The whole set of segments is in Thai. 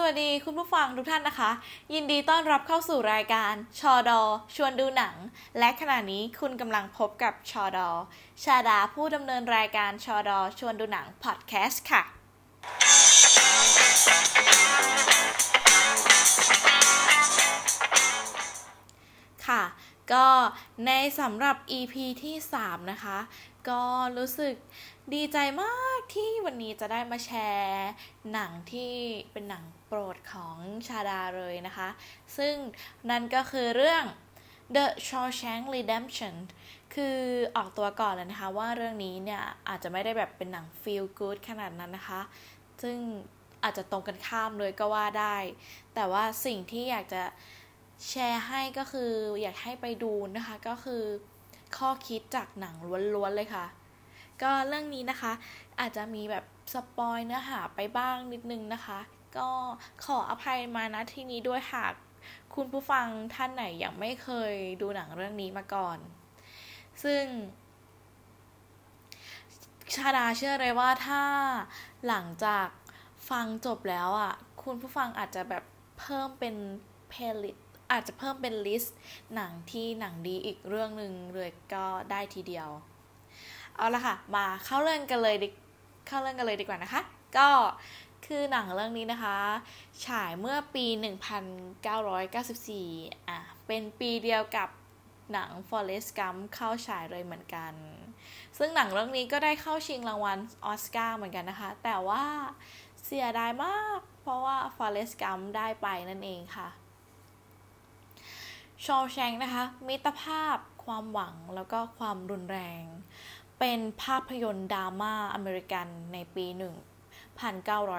สวัสดีคุณผู้ฟังทุกท่านนะคะ ยินดีต้อนรับเข้าสู่รายการชอดอชวนดูหนัง และขณะนี้คุณกำลังพบกับชอดอชาดาผู้ดำเนินรายการชอดอชวนดูหนังพอดแคสต์ค่ะ ค่ะ ก็ในสำหรับ EP ที่ 3 นะคะ ก็รู้สึกดีใจมากที่วันนี้จะได้มาแชร์ หนังที่เป็นหนัง โปรดของชาดาเลยนะคะ ซึ่งนั่นก็คือเรื่อง The Shawshank Redemption คือออกตัวก่อนเลยนะคะว่าเรื่องนี้เนี่ย อาจจะไม่ได้แบบเป็นหนัง feel good ขนาดนั้นนะคะ ซึ่งอาจจะตรงกันข้ามเลยก็ว่าได้ แต่ว่าสิ่งที่อยากจะแชร์ให้ก็คืออยากให้ไปดูนะคะ ก็คือข้อคิดจากหนังล้วนๆเลยค่ะ ก็เรื่องนี้นะคะ อาจจะมีแบบสปอยเนื้อหาไปบ้างนิดนึงนะคะ ก็ขออภัยมาณที่นี้ด้วยหากคุณผู้ฟังท่านไหนยังไม่เคยดูหนังเรื่องนี้มาก่อน ซึ่งชาดาเชื่อเลยว่าถ้าหลังจากฟังจบแล้วอะ คุณผู้ฟังอาจจะแบบเพิ่มเป็นplaylist อาจจะเพิ่มเป็น list หนังที่หนังดีอีกเรื่องหนึ่งเลยก็ได้ทีเดียว เอาละค่ะ มาเข้าเรื่องกันเลยดิเข้าเรื่องกันเลยดีกว่านะคะ ก็ คือหนังเรื่องนี้นะคะ ฉายเมื่อปี 1994 อะ เป็นปีเดียวกับหนัง Forrest Gump เข้าฉายเลยเหมือนกัน ซึ่งหนังเรื่องนี้ก็ได้เข้าชิงรางวัลออสการ์เหมือนกันนะคะ แต่ว่าเสียดายมาก เพราะว่า Forrest Gump ได้ไปนั่นเองค่ะ Shawshank นะคะ มิตรภาพ ความหวัง แล้วก็ความรุนแรง เป็นภาพยนตร์ดราม่าอเมริกันในปี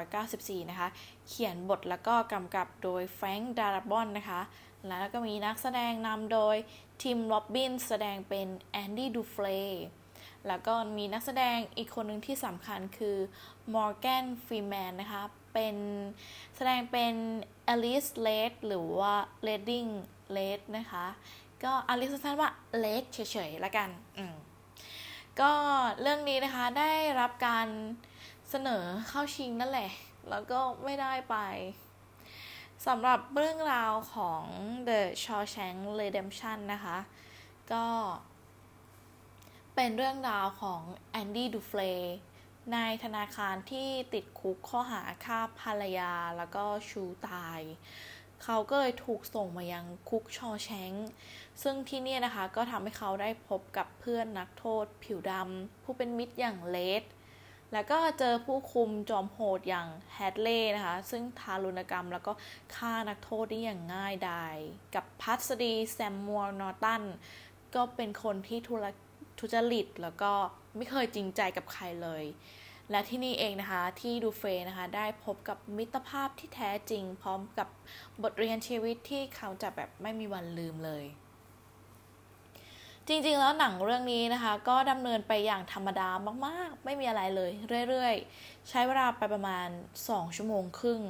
1994 นะคะ เขียนบทแล้วก็กำกับโดยแฟรงค์ดาราบอนนะคะ แล้วก็มีนักแสดงนำโดยทิมร็อบบินส์แสดงเป็นแอนดี้ดูเฟรนแล้วก็มีนักแสดงอีกคนหนึ่งที่สำคัญคือมอร์แกนฟรีแมนนะคะ เป็นแสดงเป็นเอลลิสเรดหรือว่าเรดดิ้งเรดนะคะ ก็เรียกสั้นว่าเรดเฉยๆละกัน ก็เรื่องนี้นะคะได้รับการ เสนอเข้าชิงนั่นแหละ แล้วก็ไม่ได้ไปสำหรับเรื่องราวของ The Shawshank Redemption นะคะ ก็เป็นเรื่องราวของแอนดี้ดูเฟลนายธนาคารที่ติดคุกข้อหาฆ่าภรรยาแล้วก็ชูตาย เขาก็เลยถูกส่งมายังคุกชอแชงซึ่งที่นี่นะคะก็ทำให้เขาได้พบกับเพื่อนนักโทษผิวดำผู้เป็นมิตรอย่างเลด แล้วก็เจอผู้คุมจอมโหดอย่างแฮดเล่นะคะ ซึ่งทารุณกรรมแล้วก็ฆ่านักโทษได้อย่างง่ายดาย กับพัสดีแซมมัวนอตัน ก็เป็นคนที่ทุทุจริตแล้วก็ไม่เคยจริงใจกับใครเลย และที่นี่เองนะคะที่ดูเฟนะคะ ได้พบกับมิตรภาพที่แท้จริง พร้อมกับบทเรียนชีวิตที่เขาจะแบบไม่มีวันลืมเลย จริงๆ แล้วหนังเรื่องนี้นะคะ ก็ดำเนินไปอย่างธรรมดามากๆ ไม่มีอะไรเลย เรื่อยๆ ใช้เวลาไปประมาณ 2 ชั่วโมงครึ่ง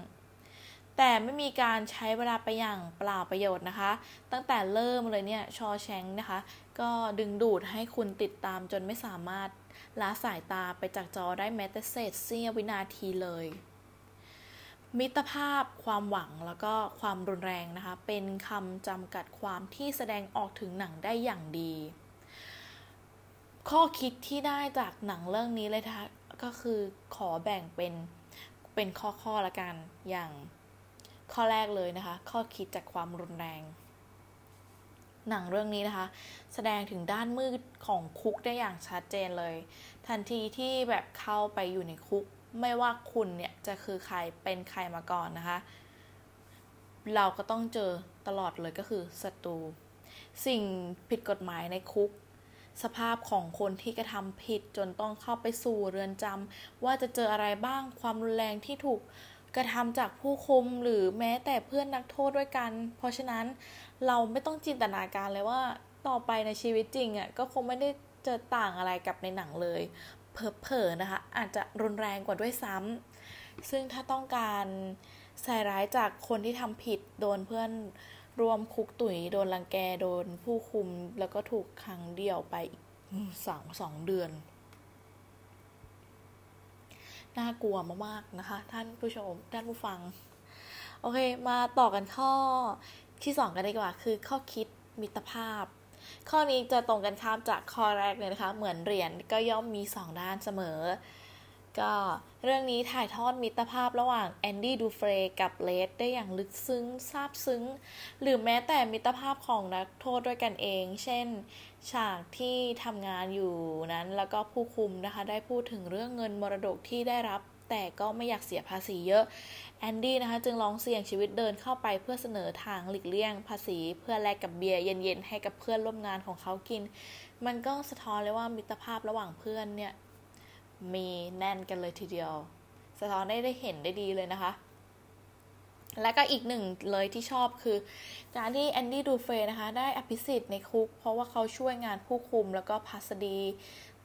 แต่ไม่มีการใช้เวลาไปอย่างเปล่าประโยชน์นะคะ ตั้งแต่เริ่มเลยเนี่ยชอแชงนะคะ ก็ดึงดูดให้คุณติดตามจนไม่สามารถละสายตาไปจากจอได้แม้แต่เศษเสี้ยววินาทีเลย มิตรภาพ ความหวังแล้วก็ความรุนแรงนะคะ เป็นคำจำกัดความที่แสดงออกถึงหนังได้อย่างดี ข้อคิดที่ได้จากหนังเรื่องนี้เลยนะคะก็คือขอแบ่งเป็นเป็นข้อๆละกันอย่างข้อแรกเลยนะคะ ข้อคิดจากความรุนแรง หนังเรื่องนี้นะคะ แสดงถึงด้านมืดของคุกได้อย่างชัดเจนเลย ทันทีที่แบบเข้าไปอยู่ในคุก ไม่ว่าคุณเนี่ยจะคือใครเป็นใครมาก่อนนะคะ เราก็ต้องเจอตลอดเลยก็คือศัตรูสิ่งผิดกฎหมายในคุก สภาพของคนที่กระทำผิดจนต้องเข้าไปสู่เรือนจำว่าจะเจออะไรบ้างความรุนแรงที่ถูกกระทำจากผู้คุมหรือแม้แต่เพื่อนนักโทษด้วยกัน เพราะฉะนั้นเราไม่ต้องจินตนาการเลยว่าต่อไปในชีวิตจริงอะ่ะก็คงไม่ได้เจอต่างอะไรกับในหนังเลย เผลอๆนะคะ อาจจะรุนแรงกว่าด้วยซ้ำซึ่งถ้าต้องการใส่ร้ายจากคนที่ทำผิดโดนเพื่อนร่วมคุกตุ๋ยโดนรังแกโดนผู้คุม แล้วก็ถูกขังเดี่ยวไปสองสองเดือน น่ากลัวมากๆนะคะ ท่านผู้ชมท่านผู้ฟัง โอเค มาต่อกันข้อที่สองกันดีกว่า คือข้อคิดมิตรภาพ ข้อนี้จะตรงกันข้ามจากข้อแรกเลยนะคะ เหมือนเหรียญก็ย่อมมีสองด้านเสมอ ก็เรื่องนี้ถ่ายทอดมิตรภาพระหว่างแอนดี้ดูเฟรกับเลดได้อย่างลึกซึ้งซาบซึ้ง หรือแม้แต่มิตรภาพของนักโทษด้วยกันเอง เช่น ฉากที่ทำงานอยู่นั้นแล้วก็ผู้คุมนะคะ ได้พูดถึงเรื่องเงินมรดกที่ได้รับ แต่ก็ไม่อยากเสียภาษีเยอะ แอนดี้นะคะจึงลองเสี่ยงชีวิตเดินเข้าไปเพื่อเสนอทางหลีกเลี่ยงภาษี เพื่อแลกกับเบียร์เย็นๆให้กับเพื่อนร่วมงานของเขากิน มันก็สะท้อนเลยว่ามิตรภาพระหว่างเพื่อนเนี่ยมีแน่นกันเลยทีเดียว สะท้อนได้ได้เห็นได้ดีเลยนะคะ และก็อีกหนึ่งเลยที่ชอบคือ การที่แอนดี้ดูเฟนะคะ ได้อภิสิทธิ์ในคุก เพราะว่าเขาช่วยงานผู้คุมแล้วก็พัสดี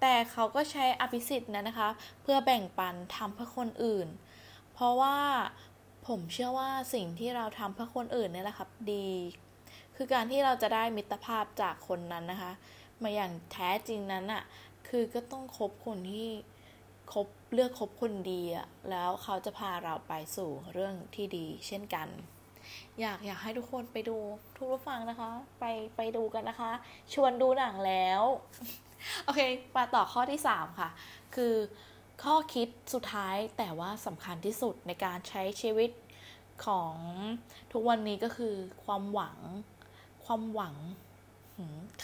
แต่เขาก็ใช้อภิสิทธิ์นั้นนะคะ เพื่อแบ่งปันทำเพื่อคนอื่น เพราะว่าผมเชื่อว่าสิ่งที่เราทำเพื่อคนอื่นเนี่ยแหละครับดี คือการที่เราจะได้มิตรภาพจากคนนั้นนะคะ มาอย่างแท้จริงนั้นอะ่ะคือก็ต้องคบคนที่คบเลือกคบคนดีอะแล้วเขาจะพาเราไปสู่เรื่องที่ดี เช่นกัน อยากอยากให้ทุกคนไปดูทุกผู้ฟังนะคะ ไปไปดูกันนะคะ ชวนดูหนังแล้ว โอเคมาต่อข้อที่ 3 ค่ะ คือข้อคิดสุดท้ายแต่ว่าสำคัญที่สุดในการใช้ชีวิตของทุกวันนี้ก็คือความหวัง ความหวัง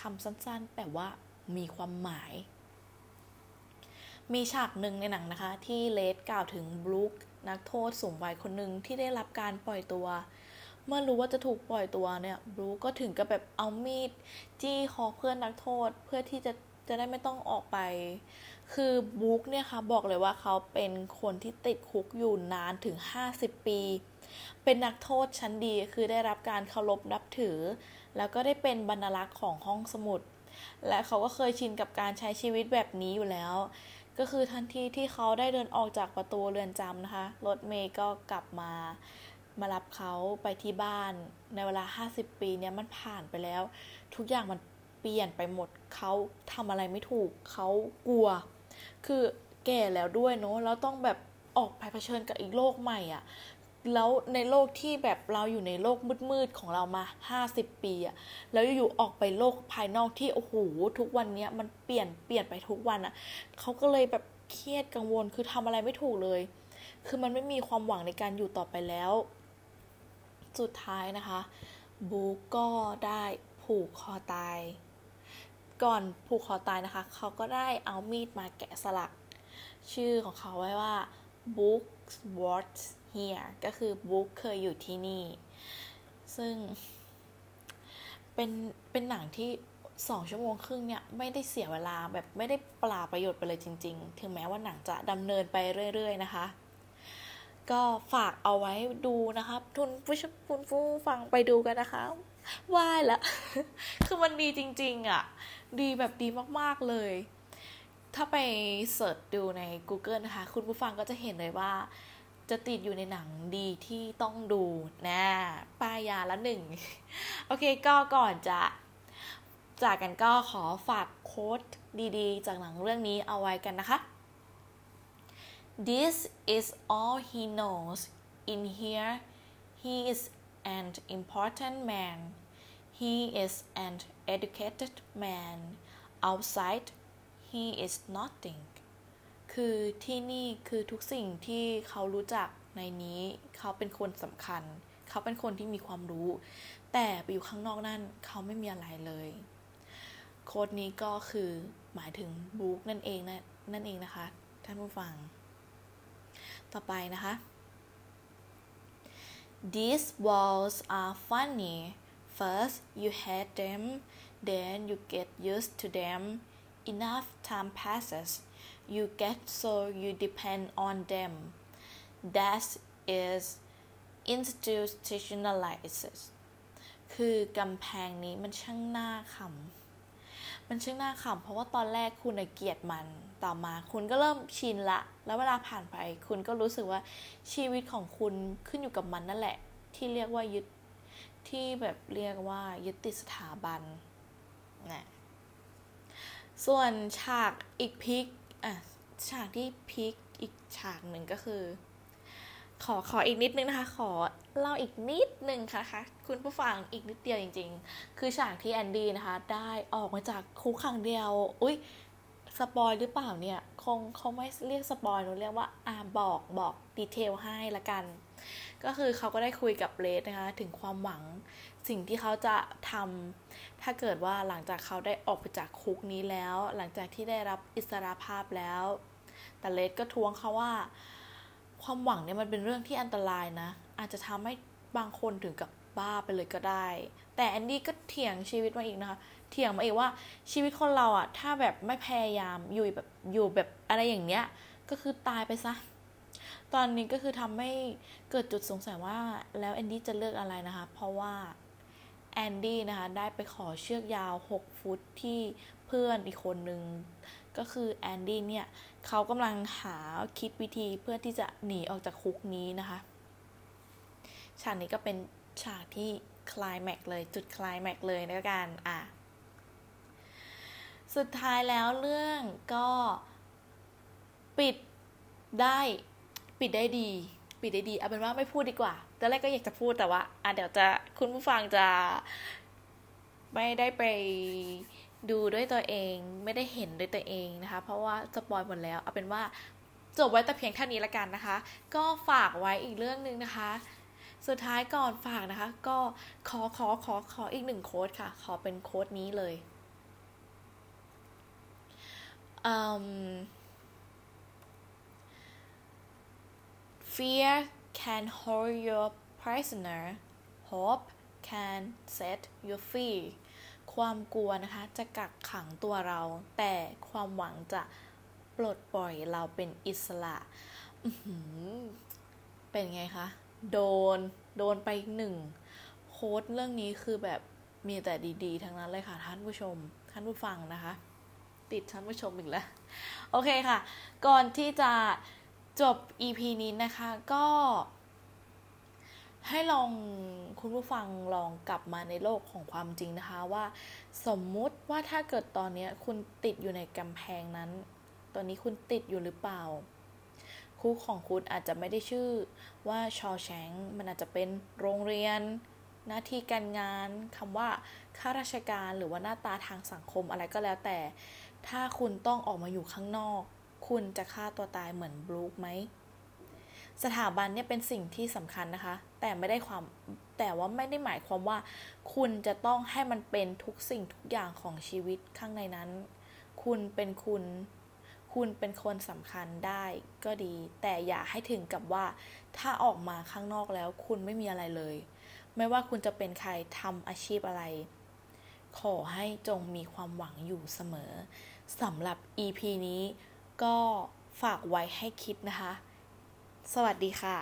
คำสั้นๆ แต่ว่ามีความหมาย มีฉากหนึ่งในหนังนะคะ ที่เลดกล่าวถึงบลูคนักโทษสูงวัยคนหนึ่งที่ได้รับการปล่อยตัว เมื่อรู้ว่าจะถูกปล่อยตัวเนี่ยบลูคก็ถึงกับแบบเอามีด จี้คอเพื่อนนักโทษเพื่อที่จะ จะได้ไม่ต้องออกไป คือบุ๊กเนี่ยค่ะบอกเลยว่าเขาเป็นคนที่ติดคุกอยู่นานถึง 50 ปี เป็นนักโทษชั้นดีคือได้รับการเคารพนับถือ แล้วก็ได้เป็นบรรลักษ์ของห้องสมุด และเขาก็เคยชินกับการใช้ชีวิตแบบนี้อยู่แล้ว ก็คือทันทีที่เขาได้เดินออกจากประตูเรือนจำนะคะ รถเมย์ก็กลับมามารับเขาไปที่บ้านในเวลา 50 ปีเนี่ยมันผ่านไปแล้ว ทุกอย่างมัน เปลี่ยนไปหมดเขาทำอะไรไม่ถูกเขากลัว คือแก่แล้วด้วยเนาะแล้วต้องแบบออกไปเผชิญกับอีกโลกใหม่อะ่ะแล้วในโลกที่แบบเราอยู่ในโลกมืดๆของเรามา 50 ปีอะแล้วอยู่ออกไปโลกภายนอกที่โอ้โหทุกวันนี้มันเปลี่ยนเปลี่ยนไปทุกวันอะเขาก็เลยแบบเครียดกังวลคือทำอะไรไม่ถูกเลย คือมันไม่มีความหวังในการอยู่ต่อไปแล้ว สุดท้ายนะคะ บูก็ได้ผูกคอตาย ก่อนผูกคอตายนะคะ เขาก็ได้เอามีดมาแกะสลัก ชื่อของเขาไว้ว่า Books was here ก็คือ Book เคยอยู่ที่นี่ ซึ่ง เป็นเป็นหนังที่สองชั่วโมงครึ่งเนี่ยไม่ได้เสียเวลาแบบไม่ได้ปลาประโยชน์ไปเลยจริง ๆ ถึงแม้ว่าหนังจะดำเนินไปเรื่อย ๆ นะคะ ก็ฝากเอาไว้ดูนะคะทุนผู้ชมคุณผู้ฟังไปดูกันนะคะ ว่ายละ คือมันดีจริง ๆอะ่ะ ดีแบบดีมากๆเลย ถ้าไปเสิร์ชดูใน Google นะคะ คุณผู้ฟังก็จะเห็นเลยว่า จะติดอยู่ในหนังดีที่ต้องดูนะป้ายาละหนึ่ง โอเคก็ก่อนจะ จากกันก็ขอฝากโค้ดดีๆ จากหนังเรื่องนี้เอาไว้กันนะคะ This is all he knows in here he is an important man he is an educated man outside he is nothing คือที่นี่คือทุกสิ่งที่เขารู้จักในนี้เขาเป็นคนสำคัญ เขาเป็นคนที่มีความรู้ แต่ไปอยู่ข้างนอกนั่นเขาไม่มีอะไรเลยโค้ดนี้ก็คือหมายถึงบุ๊กนั่นเองนะนั่นเองนะคะ ท่านผู้ฟัง ต่อไปนะคะ These walls are funny first you hate them then you get used to them enough time passes you get so you depend on them that is institutionalized คือกำแพงนี้มันช่างน่าขำ มันช่างน่าขำเพราะว่าตอนแรกคุณเกลียดมันต่อมา คุณก็เริ่มชินละ แล้วเวลาผ่านไป คุณก็รู้สึกว่าชีวิตของคุณขึ้นอยู่กับมันนั่นแหละ ที่เรียกว่ายึดที่แบบเรียกว่ายึดติดสถาบันนะส่วนฉากอีกพิกอะฉากที่พิกอีกฉากหนึ่งก็คือ ขอขออีกนิดนึงนะคะ ขอ เล่าอีกนิดนึงค่ะคะคุณผู้ฟังอีกนิดเดียวจริง ๆ คือฉากที่แอนดี้นะคะ ได้ออกมาจากคุกขังเดี่ยว อุ้ย spoil หรือเปล่าเนี่ย คงเขาไม่เรียก spoil หนูเรียกว่าอาบอกบอก detail ให้ละกัน ก็คือเขาก็ได้คุยกับเรดนะคะ ถึงความหวังสิ่งที่เขาจะทำถ้าเกิดว่าหลังจากเขาได้ออกไปจากคุกนี้แล้ว หลังจากที่ได้รับอิสรภาพแล้ว แต่เลสก็ทวงเขาว่า ความหวังเนี่ยมันเป็นเรื่องที่อันตรายนะ อาจจะทำให้บางคนถึงกับบ้าไปเลยก็ได้ แต่แอนดี้ก็เถียงชีวิตมาอีกนะคะ เถียงมาอีกว่าชีวิตคนเราอะถ้าแบบไม่พยายามอยู่แบบอยู่แบบอะไรอย่างเนี้ย ก็คือตายไปซะ ตอนนี้ก็คือทำให้เกิดจุดสงสัยว่าแล้วแอนดี้จะเลือกอะไรนะคะ เพราะว่าแอนดี้นะคะได้ไปขอเชือกยาว 6 ฟุตที่เพื่อนอีกคนนึง ก็คือแอนดี้เนี่ยเขากำลังหาคิดวิธีเพื่อที่จะหนีออกจากคุกนี้นะคะ ฉากนี้ก็เป็นฉากที่คลายแม็กเลยจุดคลายแม็กเลยนะกันอะสุดท้ายแล้วเรื่องก็ปิดได้ปิดได้ดี ปิดได้ดีเอาเป็นว่าไม่พูดดีกว่าตอนแรกก็อยากจะพูดแต่ว่าอะเดี๋ยวจะคุณผู้ฟังจะไม่ได้ไป ดูด้วยตัวเองไม่ได้เห็นด้วยตัวเองนะคะ เพราะว่าสปอยหมดแล้วเอาเป็นว่าจบไว้แต่เพียงเท่านี้ละกันนะคะ ก็ฝากไว้อีกเรื่องหนึ่งนะคะ สุดท้ายก่อนฝากนะคะ ก็ขอขอขอขออีกหนึ่งโค้ดค่ะ ขอเป็นโค้ดนี้เลย um, fear can hold your prisoner hope can set you free ความกลัวนะคะจะกักขังตัวเรา แต่ความหวังจะปลดปล่อยเราเป็นอิสระเป็นไงคะ โดน โดนไปหนึ่งโค้ดเรื่องนี้คือแบบมีแต่ดีๆ ทั้งนั้นเลยค่ะ ท่านผู้ชม ท่านผู้ฟังนะคะ ติดท่านผู้ชมอีกแล้ว โอเคค่ะ ก่อนที่จะจบ EP นี้นะคะ ก็ ให้ลองคุณผู้ฟังลองกลับมาในโลกของความจริงนะคะว่า สมมุติว่าถ้าเกิดตอนนี้คุณติดอยู่ในกำแพงนั้น ตอนนี้คุณติดอยู่หรือเปล่า คู่ของคุณอาจจะไม่ได้ชื่อว่าชอแชงมันอาจจะเป็นโรงเรียน หน้าที่การงานคำว่าข้าราชการหรือว่าหน้าตาทางสังคมอะไรก็แล้วแต่ ถ้าคุณต้องออกมาอยู่ข้างนอก คุณจะฆ่าตัวตายเหมือนบลูคไหม สถาบันเนี่ยเป็นสิ่งที่สำคัญนะคะ แต่ไม่ได้ความแต่ว่าไม่ได้หมายความว่า คุณจะต้องให้มันเป็นทุกสิ่งทุกอย่างของชีวิตข้างในนั้น คุณเป็นคุณ คุณเป็นคนสำคัญได้ก็ดี แต่อย่าให้ถึงกับว่า ถ้าออกมาข้างนอกแล้ว คุณไม่มีอะไรเลย ไม่ว่าคุณจะเป็นใครทำอาชีพอะไร ขอให้จงมีความหวังอยู่เสมอสำหรับ EP นี้ก็ฝากไว้ให้คิดนะคะ สวัสดีค่ะ